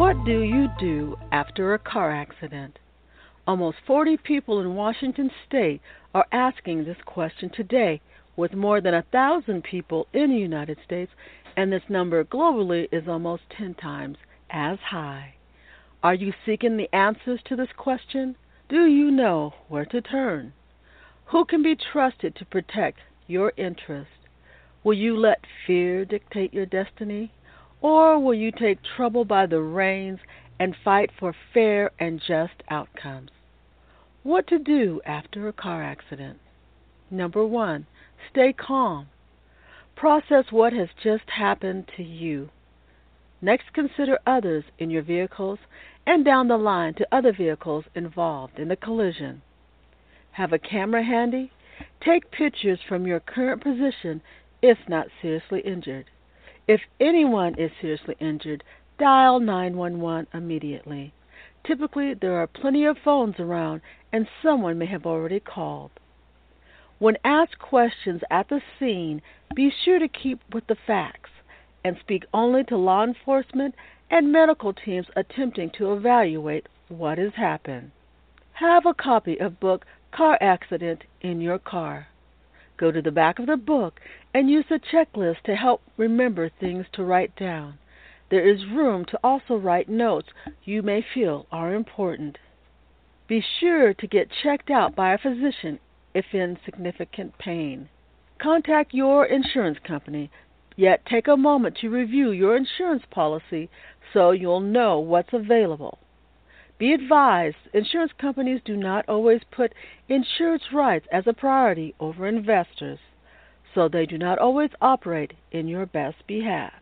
What do you do after a car accident? Almost 40 people in Washington state are asking this question today, with more than a thousand people in the United States, and this number globally is almost 10 times as high. Are you seeking the answers to this question? Do you know where to turn? Who can be trusted to protect your interests? Will you let fear dictate your destiny? Or will you take trouble by the reins and fight for fair and just outcomes? What to do after a car accident? Number one, stay calm. Process what has just happened to you. Next, consider others in your vehicles and down the line to other vehicles involved in the collision. Have a camera handy? Take pictures from your current position if not seriously injured. If anyone is seriously injured, dial 911 immediately. Typically, there are plenty of phones around and someone may have already called. When asked questions at the scene, be sure to keep with the facts and speak only to law enforcement and medical teams attempting to evaluate what has happened. Have a copy of book Car Accident in your car. Go to the back of the book and use the checklist to help remember things to write down. There is room to also write notes you may feel are important. Be sure to get checked out by a physician if in significant pain. Contact your insurance company, yet take a moment to review your insurance policy so you'll know what's available. Be advised, insurance companies do not always put insurance rights as a priority over investors, so they do not always operate in your best behalf.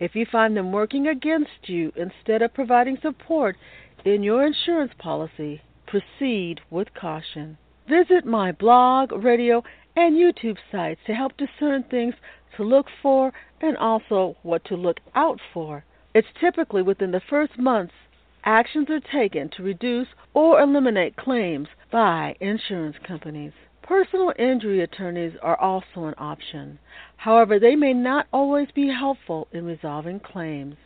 If you find them working against you instead of providing support in your insurance policy, proceed with caution. Visit my blog, radio, and YouTube sites to help discern things to look for and also what to look out for. It's typically within the first months actions are taken to reduce or eliminate claims by insurance companies. Personal injury attorneys are also an option. However, they may not always be helpful in resolving claims.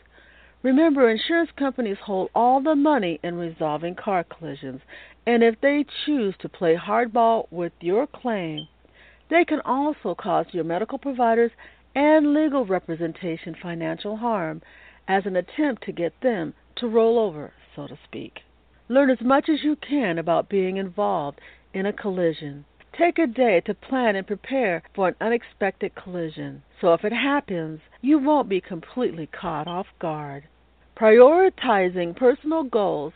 Remember, insurance companies hold all the money in resolving car collisions, and if they choose to play hardball with your claim, they can also cause your medical providers and legal representation financial harm as an attempt to get them to roll over, so to speak. Learn as much as you can about being involved in a collision. Take a day to plan and prepare for an unexpected collision, so if it happens, you won't be completely caught off guard. Prioritizing personal goals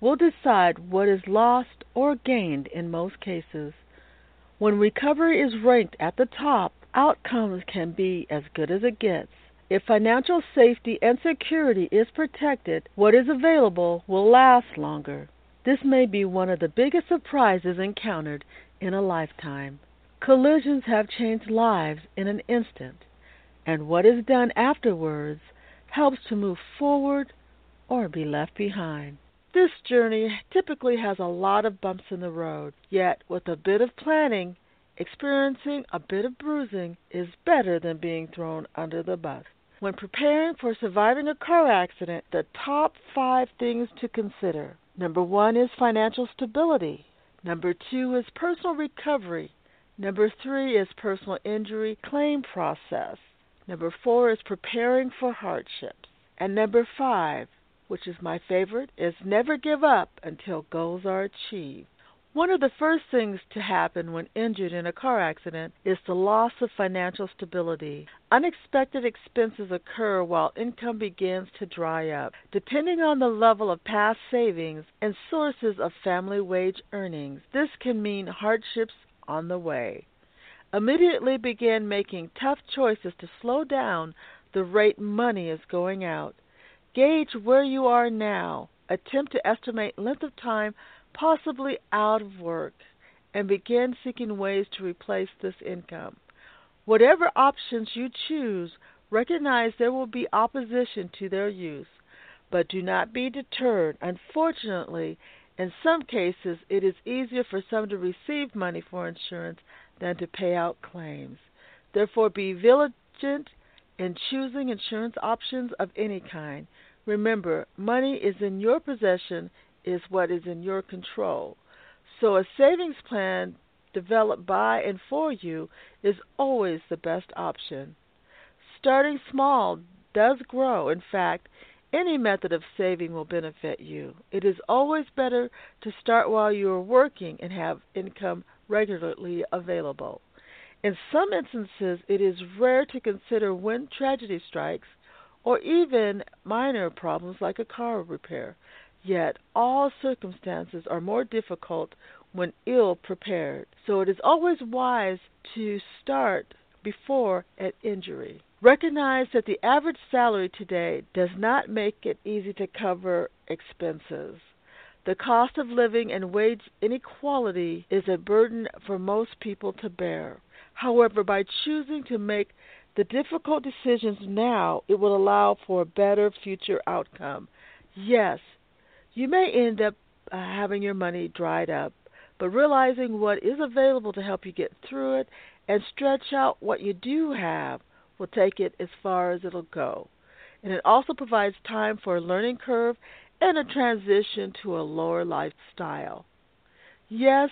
will decide what is lost or gained in most cases. When recovery is ranked at the top, outcomes can be as good as it gets. If financial safety and security is protected, what is available will last longer. This may be one of the biggest surprises encountered in a lifetime. Collisions have changed lives in an instant, and what is done afterwards helps to move forward or be left behind. This journey typically has a lot of bumps in the road, yet, with a bit of planning, experiencing a bit of bruising is better than being thrown under the bus. When preparing for surviving a car accident, the top five things to consider. Number one is financial stability, number two is personal recovery, number three is personal injury claim process, number four is preparing for hardships, and number five, which is my favorite, is never give up until goals are achieved. One of the first things to happen when injured in a car accident is the loss of financial stability. Unexpected expenses occur while income begins to dry up. Depending on the level of past savings and sources of family wage earnings, this can mean hardships on the way. Immediately begin making tough choices to slow down the rate money is going out. Gauge where you are now. Attempt to estimate length of time possibly out of work, and begin seeking ways to replace this income. Whatever options you choose, recognize there will be opposition to their use, but do not be deterred. Unfortunately, in some cases, it is easier for some to receive money for insurance than to pay out claims. Therefore, be vigilant in choosing insurance options of any kind. Remember, money is in your possession is what is in your control. So a savings plan developed by and for you is always the best option. Starting small does grow. In fact, any method of saving will benefit you. It is always better to start while you are working and have income regularly available. In some instances, it is rare to consider when tragedy strikes or even minor problems like a car repair. Yet, all circumstances are more difficult when ill prepared. So, it is always wise to start before an injury. Recognize that the average salary today does not make it easy to cover expenses. The cost of living and wage inequality is a burden for most people to bear. However, by choosing to make the difficult decisions now, it will allow for a better future outcome. Yes, you may end up uh, having your money dried up, but realizing what is available to help you get through it and stretch out what you do have will take it as far as it'll go. And it also provides time for a learning curve and a transition to a lower lifestyle. Yes,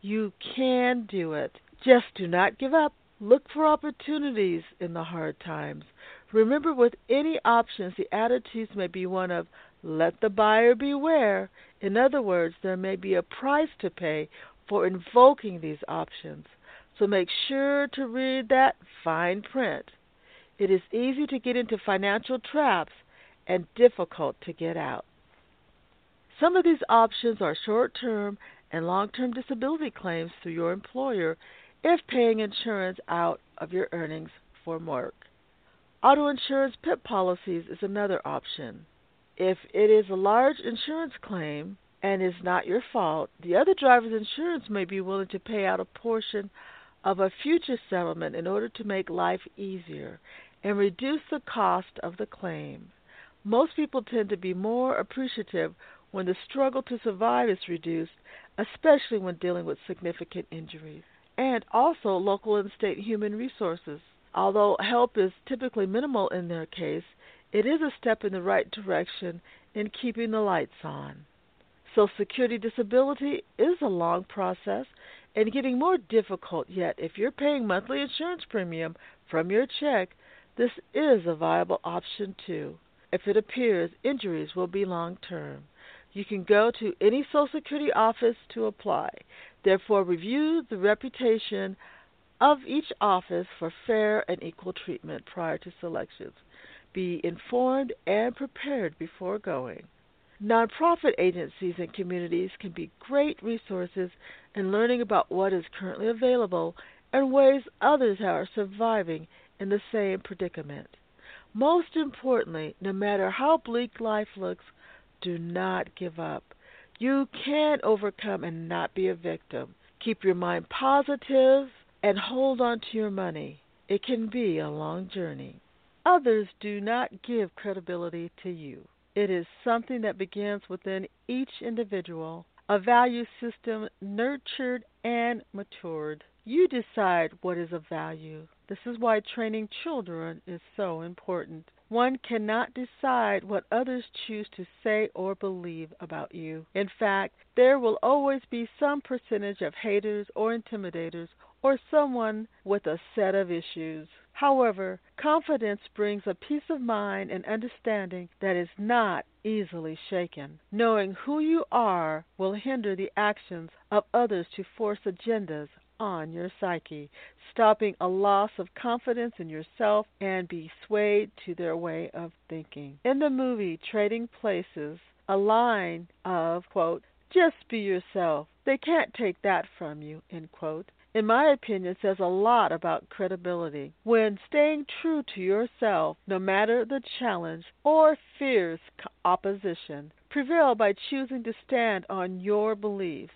you can do it. Just do not give up. Look for opportunities in the hard times. Remember, with any options, the attitudes may be one of let the buyer beware. In other words, there may be a price to pay for invoking these options. So make sure to read that fine print. It is easy to get into financial traps and difficult to get out. Some of these options are short term and long term disability claims through your employer if paying insurance out of your earnings for work. Auto insurance PIP policies is another option. If it is a large insurance claim and is not your fault, the other driver's insurance may be willing to pay out a portion of a future settlement in order to make life easier and reduce the cost of the claim. Most people tend to be more appreciative when the struggle to survive is reduced, especially when dealing with significant injuries. And also local and state human resources. Although help is typically minimal in their case, it is a step in the right direction in keeping the lights on. Social Security disability is a long process and getting more difficult, yet, if you're paying monthly insurance premium from your check, this is a viable option too. If it appears injuries will be long term, you can go to any Social Security office to apply. Therefore, review the reputation of each office for fair and equal treatment prior to selections. Be informed and prepared before going. Nonprofit agencies and communities can be great resources in learning about what is currently available and ways others are surviving in the same predicament. Most importantly, no matter how bleak life looks, do not give up. You can overcome and not be a victim. Keep your mind positive and hold on to your money. It can be a long journey. Others do not give credibility to you. It is something that begins within each individual, a value system nurtured and matured. You decide what is of value. This is why training children is so important. One cannot decide what others choose to say or believe about you. In fact, there will always be some percentage of haters or intimidators or someone with a set of issues. However, confidence brings a peace of mind and understanding that is not easily shaken. Knowing who you are will hinder the actions of others to force agendas on your psyche, stopping a loss of confidence in yourself and be swayed to their way of thinking. In the movie Trading Places, a line of, quote, just be yourself. They can't take that from you, end quote, in my opinion, says a lot about credibility. When staying true to yourself, no matter the challenge or fierce opposition, prevail by choosing to stand on your beliefs.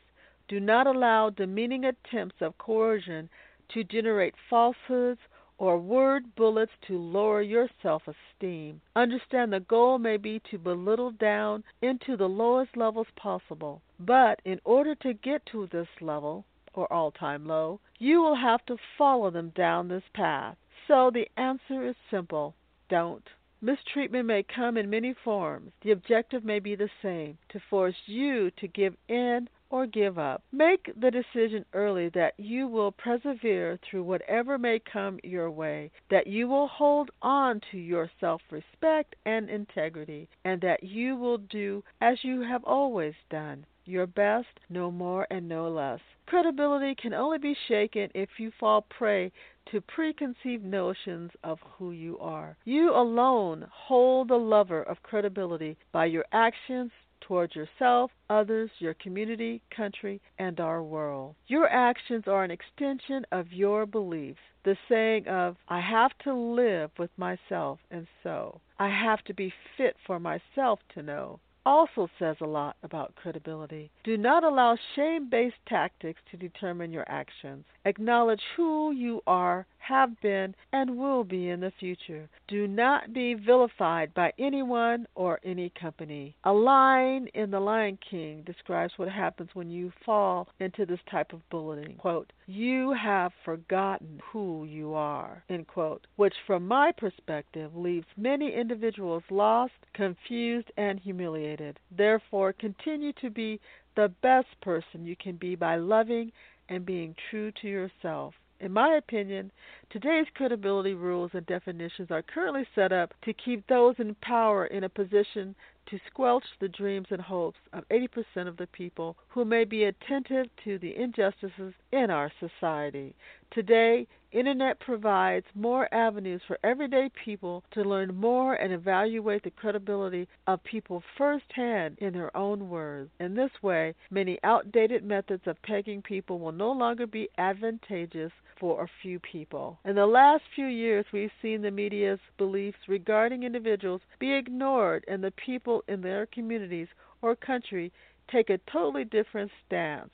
Do not allow demeaning attempts of coercion to generate falsehoods or word bullets to lower your self esteem. Understand the goal may be to belittle down into the lowest levels possible. But in order to get to this level, or all time low, you will have to follow them down this path. So the answer is simple don't. Mistreatment may come in many forms. The objective may be the same to force you to give in or give up. Make the decision early that you will persevere through whatever may come your way, that you will hold on to your self respect and integrity, and that you will do as you have always done your best, no more and no less. Credibility can only be shaken if you fall prey to preconceived notions of who you are. You alone hold the lever of credibility by your actions, towards yourself, others, your community, country, and our world. Your actions are an extension of your beliefs. The saying of, I have to live with myself, and so, I have to be fit for myself to know also says a lot about credibility. Do not allow shame based tactics to determine your actions. Acknowledge who you are, have been, and will be in the future. Do not be vilified by anyone or any company. A line in The Lion King describes what happens when you fall into this type of bullying. Quote, You have forgotten who you are, end quote, which from my perspective leaves many individuals lost, confused, and humiliated. Therefore, continue to be the best person you can be by loving and being true to yourself. In my opinion, today's credibility rules and definitions are currently set up to keep those in power in a position to squelch the dreams and hopes of 80% of the people who may be attentive to the injustices in our society. Today, Internet provides more avenues for everyday people to learn more and evaluate the credibility of people firsthand in their own words. In this way, many outdated methods of pegging people will no longer be advantageous for a few people. In the last few years, we've seen the media's beliefs regarding individuals be ignored and the people in their communities or country take a totally different stance.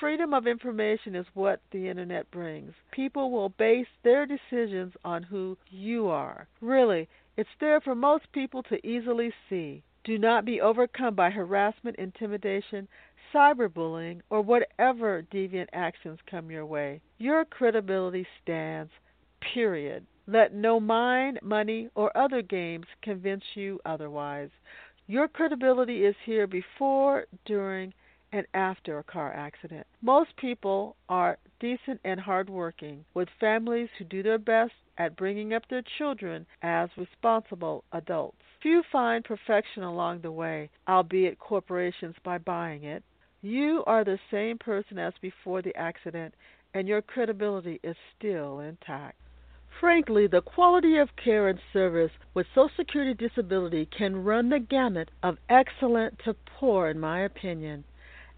Freedom of information is what the internet brings. People will base their decisions on who you are. Really, it's there for most people to easily see. Do not be overcome by harassment, intimidation, cyberbullying, or whatever deviant actions come your way. Your credibility stands, period. Let no mind, money, or other games convince you otherwise. Your credibility is here before, during, and after a car accident. Most people are decent and hardworking, with families who do their best at bringing up their children as responsible adults. Few find perfection along the way, albeit corporations by buying it. You are the same person as before the accident, and your credibility is still intact. Frankly, the quality of care and service with Social Security disability can run the gamut of excellent to poor, in my opinion.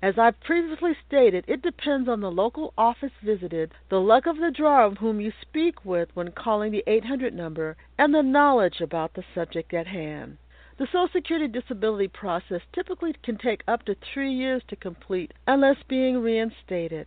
As I've previously stated, it depends on the local office visited, the luck of the draw of whom you speak with when calling the 800 number, and the knowledge about the subject at hand. The Social Security disability process typically can take up to three years to complete unless being reinstated.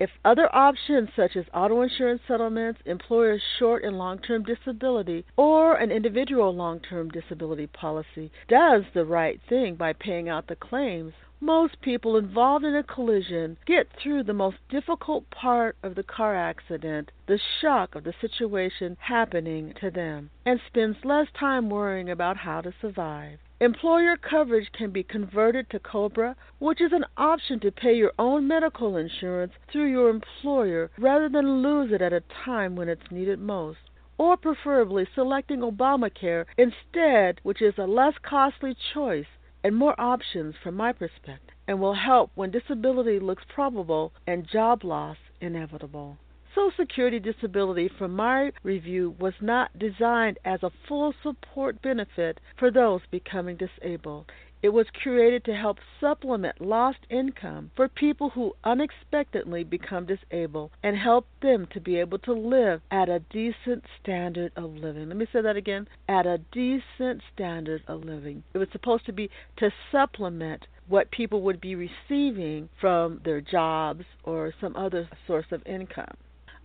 If other options such as auto insurance settlements, employer short and long term disability, or an individual long term disability policy does the right thing by paying out the claims, most people involved in a collision get through the most difficult part of the car accident, the shock of the situation happening to them, and spends less time worrying about how to survive. Employer coverage can be converted to COBRA, which is an option to pay your own medical insurance through your employer rather than lose it at a time when it's needed most or preferably selecting Obamacare instead, which is a less costly choice and more options from my perspective, and will help when disability looks probable and job loss inevitable. Social Security disability, from my review, was not designed as a full support benefit for those becoming disabled. It was created to help supplement lost income for people who unexpectedly become disabled and help them to be able to live at a decent standard of living. Let me say that again at a decent standard of living. It was supposed to be to supplement what people would be receiving from their jobs or some other source of income.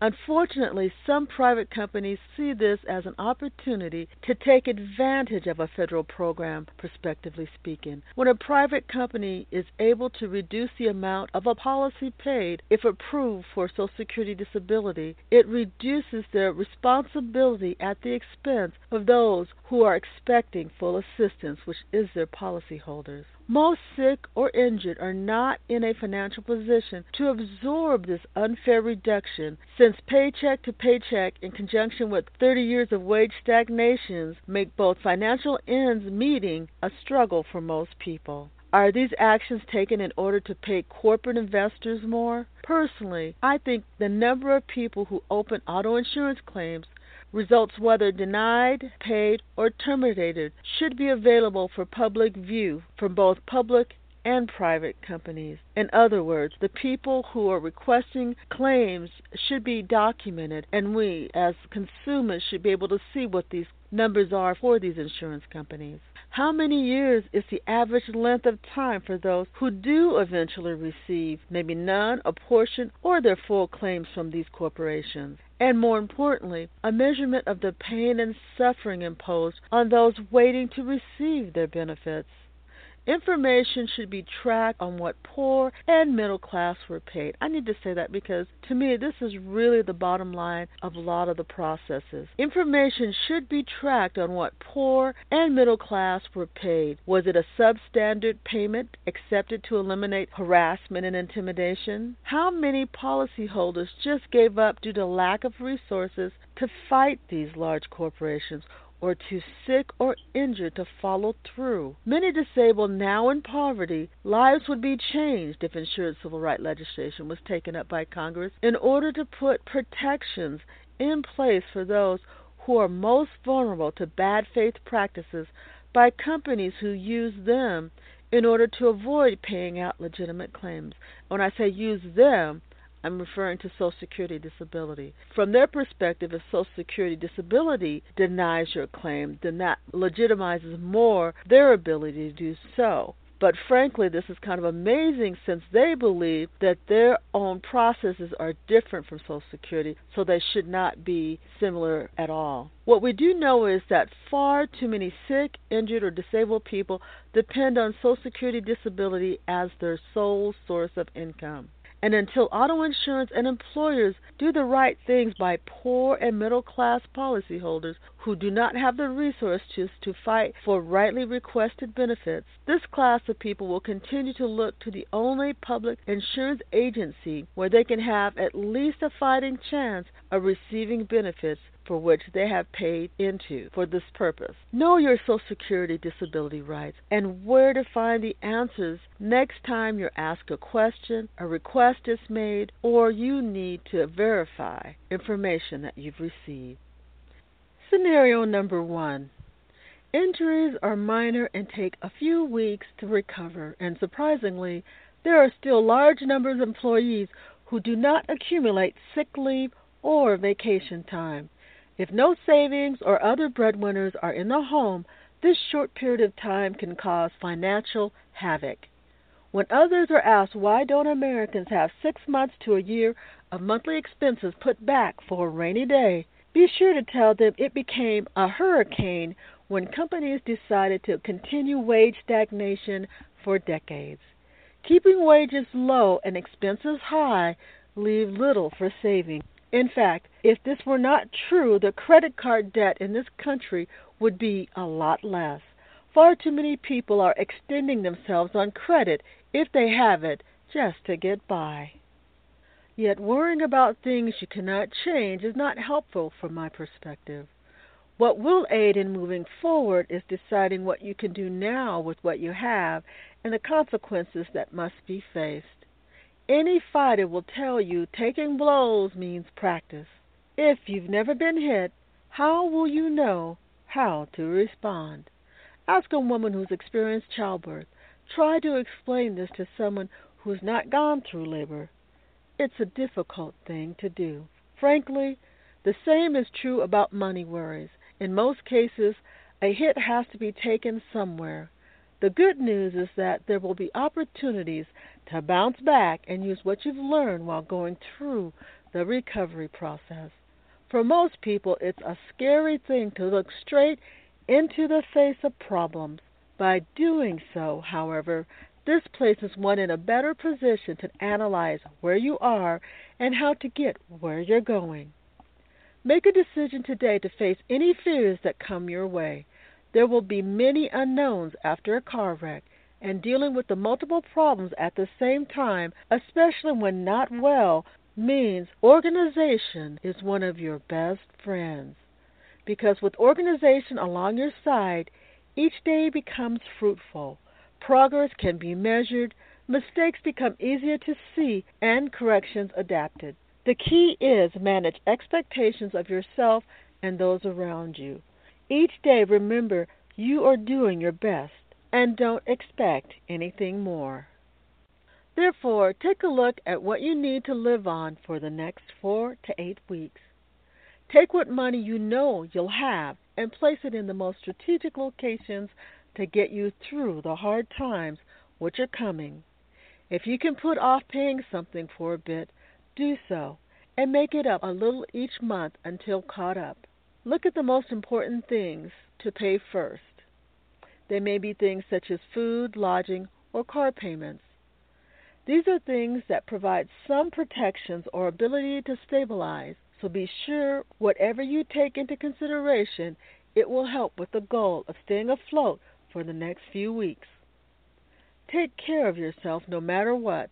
Unfortunately, some private companies see this as an opportunity to take advantage of a federal program, prospectively speaking. When a private company is able to reduce the amount of a policy paid if approved for Social Security disability, it reduces their responsibility at the expense of those who are expecting full assistance, which is their policyholders. Most sick or injured are not in a financial position to absorb this unfair reduction, since paycheck to paycheck, in conjunction with 30 years of wage stagnations, make both financial ends meeting a struggle for most people. Are these actions taken in order to pay corporate investors more? Personally, I think the number of people who open auto insurance claims Results, whether denied, paid, or terminated, should be available for public view from both public and private companies. In other words, the people who are requesting claims should be documented, and we, as consumers, should be able to see what these numbers are for these insurance companies. How many years is the average length of time for those who do eventually receive maybe none, a portion, or their full claims from these corporations? And more importantly, a measurement of the pain and suffering imposed on those waiting to receive their benefits. Information should be tracked on what poor and middle class were paid. I need to say that because to me this is really the bottom line of a lot of the processes. Information should be tracked on what poor and middle class were paid. Was it a substandard payment accepted to eliminate harassment and intimidation? How many policyholders just gave up due to lack of resources to fight these large corporations or too sick or injured to follow through. Many disabled now in poverty, lives would be changed if insured civil rights legislation was taken up by Congress in order to put protections in place for those who are most vulnerable to bad faith practices by companies who use them in order to avoid paying out legitimate claims. When I say use them, I'm referring to Social Security disability. From their perspective, if Social Security disability denies your claim, then that legitimizes more their ability to do so. But frankly, this is kind of amazing since they believe that their own processes are different from Social Security, so they should not be similar at all. What we do know is that far too many sick, injured, or disabled people depend on Social Security disability as their sole source of income. And until auto insurance and employers do the right things by poor and middle class policyholders who do not have the resources to fight for rightly requested benefits, this class of people will continue to look to the only public insurance agency where they can have at least a fighting chance of receiving benefits for which they have paid into for this purpose. Know your Social Security disability rights and where to find the answers next time you're asked a question, a request is made, or you need to verify information that you've received. Scenario number one. Injuries are minor and take a few weeks to recover, and surprisingly, there are still large numbers of employees who do not accumulate sick leave or vacation time. If no savings or other breadwinners are in the home, this short period of time can cause financial havoc. When others are asked why don't Americans have six months to a year of monthly expenses put back for a rainy day, be sure to tell them it became a hurricane when companies decided to continue wage stagnation for decades. Keeping wages low and expenses high leave little for saving. In fact, if this were not true, the credit card debt in this country would be a lot less. Far too many people are extending themselves on credit, if they have it, just to get by. Yet worrying about things you cannot change is not helpful from my perspective. What will aid in moving forward is deciding what you can do now with what you have and the consequences that must be faced. Any fighter will tell you taking blows means practice. If you've never been hit, how will you know how to respond? Ask a woman who's experienced childbirth. Try to explain this to someone who's not gone through labor. It's a difficult thing to do. Frankly, the same is true about money worries. In most cases, a hit has to be taken somewhere. The good news is that there will be opportunities to bounce back and use what you've learned while going through the recovery process. For most people, it's a scary thing to look straight into the face of problems. By doing so, however, this places one in a better position to analyze where you are and how to get where you're going. Make a decision today to face any fears that come your way. There will be many unknowns after a car wreck, and dealing with the multiple problems at the same time, especially when not well, means organization is one of your best friends. Because with organization along your side, each day becomes fruitful. Progress can be measured, mistakes become easier to see, and corrections adapted. The key is manage expectations of yourself and those around you. Each day, remember you are doing your best and don't expect anything more. Therefore, take a look at what you need to live on for the next four to eight weeks. Take what money you know you'll have and place it in the most strategic locations to get you through the hard times which are coming. If you can put off paying something for a bit, do so and make it up a little each month until caught up. Look at the most important things to pay first. They may be things such as food, lodging, or car payments. These are things that provide some protections or ability to stabilize, so be sure whatever you take into consideration, it will help with the goal of staying afloat for the next few weeks. Take care of yourself no matter what.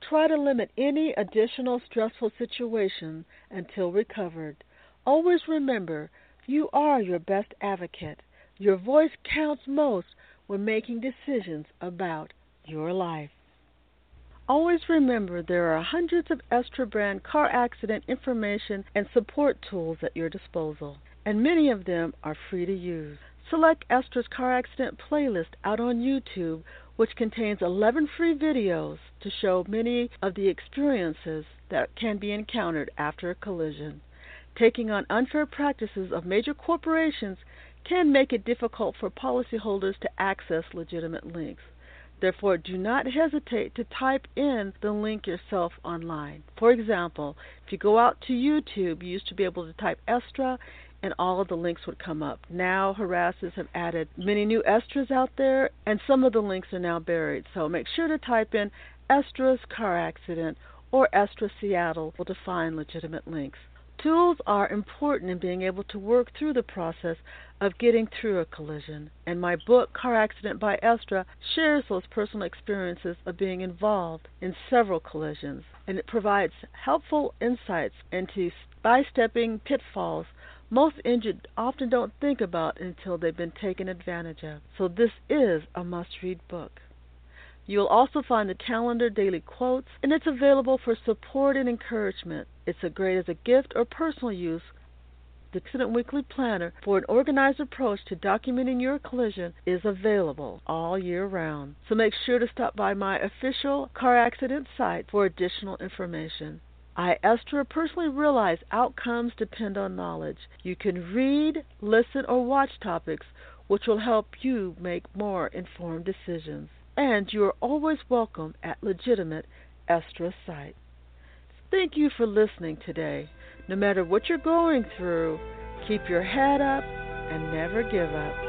Try to limit any additional stressful situation until recovered. Always remember you are your best advocate. Your voice counts most when making decisions about your life. Always remember there are hundreds of Estra brand car accident information and support tools at your disposal, and many of them are free to use. Select Estra's car accident playlist out on YouTube, which contains 11 free videos to show many of the experiences that can be encountered after a collision. Taking on unfair practices of major corporations can make it difficult for policyholders to access legitimate links. Therefore, do not hesitate to type in the link yourself online. For example, if you go out to YouTube, you used to be able to type Estra and all of the links would come up. Now, harassers have added many new Estras out there, and some of the links are now buried. So make sure to type in Estra's car accident or Estra Seattle to find legitimate links. Tools are important in being able to work through the process of getting through a collision, and my book, Car Accident by Estra, shares those personal experiences of being involved in several collisions, and it provides helpful insights into by-stepping pitfalls most injured often don't think about until they've been taken advantage of. So this is a must-read book. You'll also find the calendar daily quotes, and it's available for support and encouragement. It's a great as a gift or personal use. The Accident Weekly Planner for an organized approach to documenting your collision is available all year round. So make sure to stop by my official car accident site for additional information. I, Estra, personally realize outcomes depend on knowledge. You can read, listen, or watch topics which will help you make more informed decisions and you are always welcome at legitimate Estra site. Thank you for listening today. No matter what you're going through, keep your head up and never give up.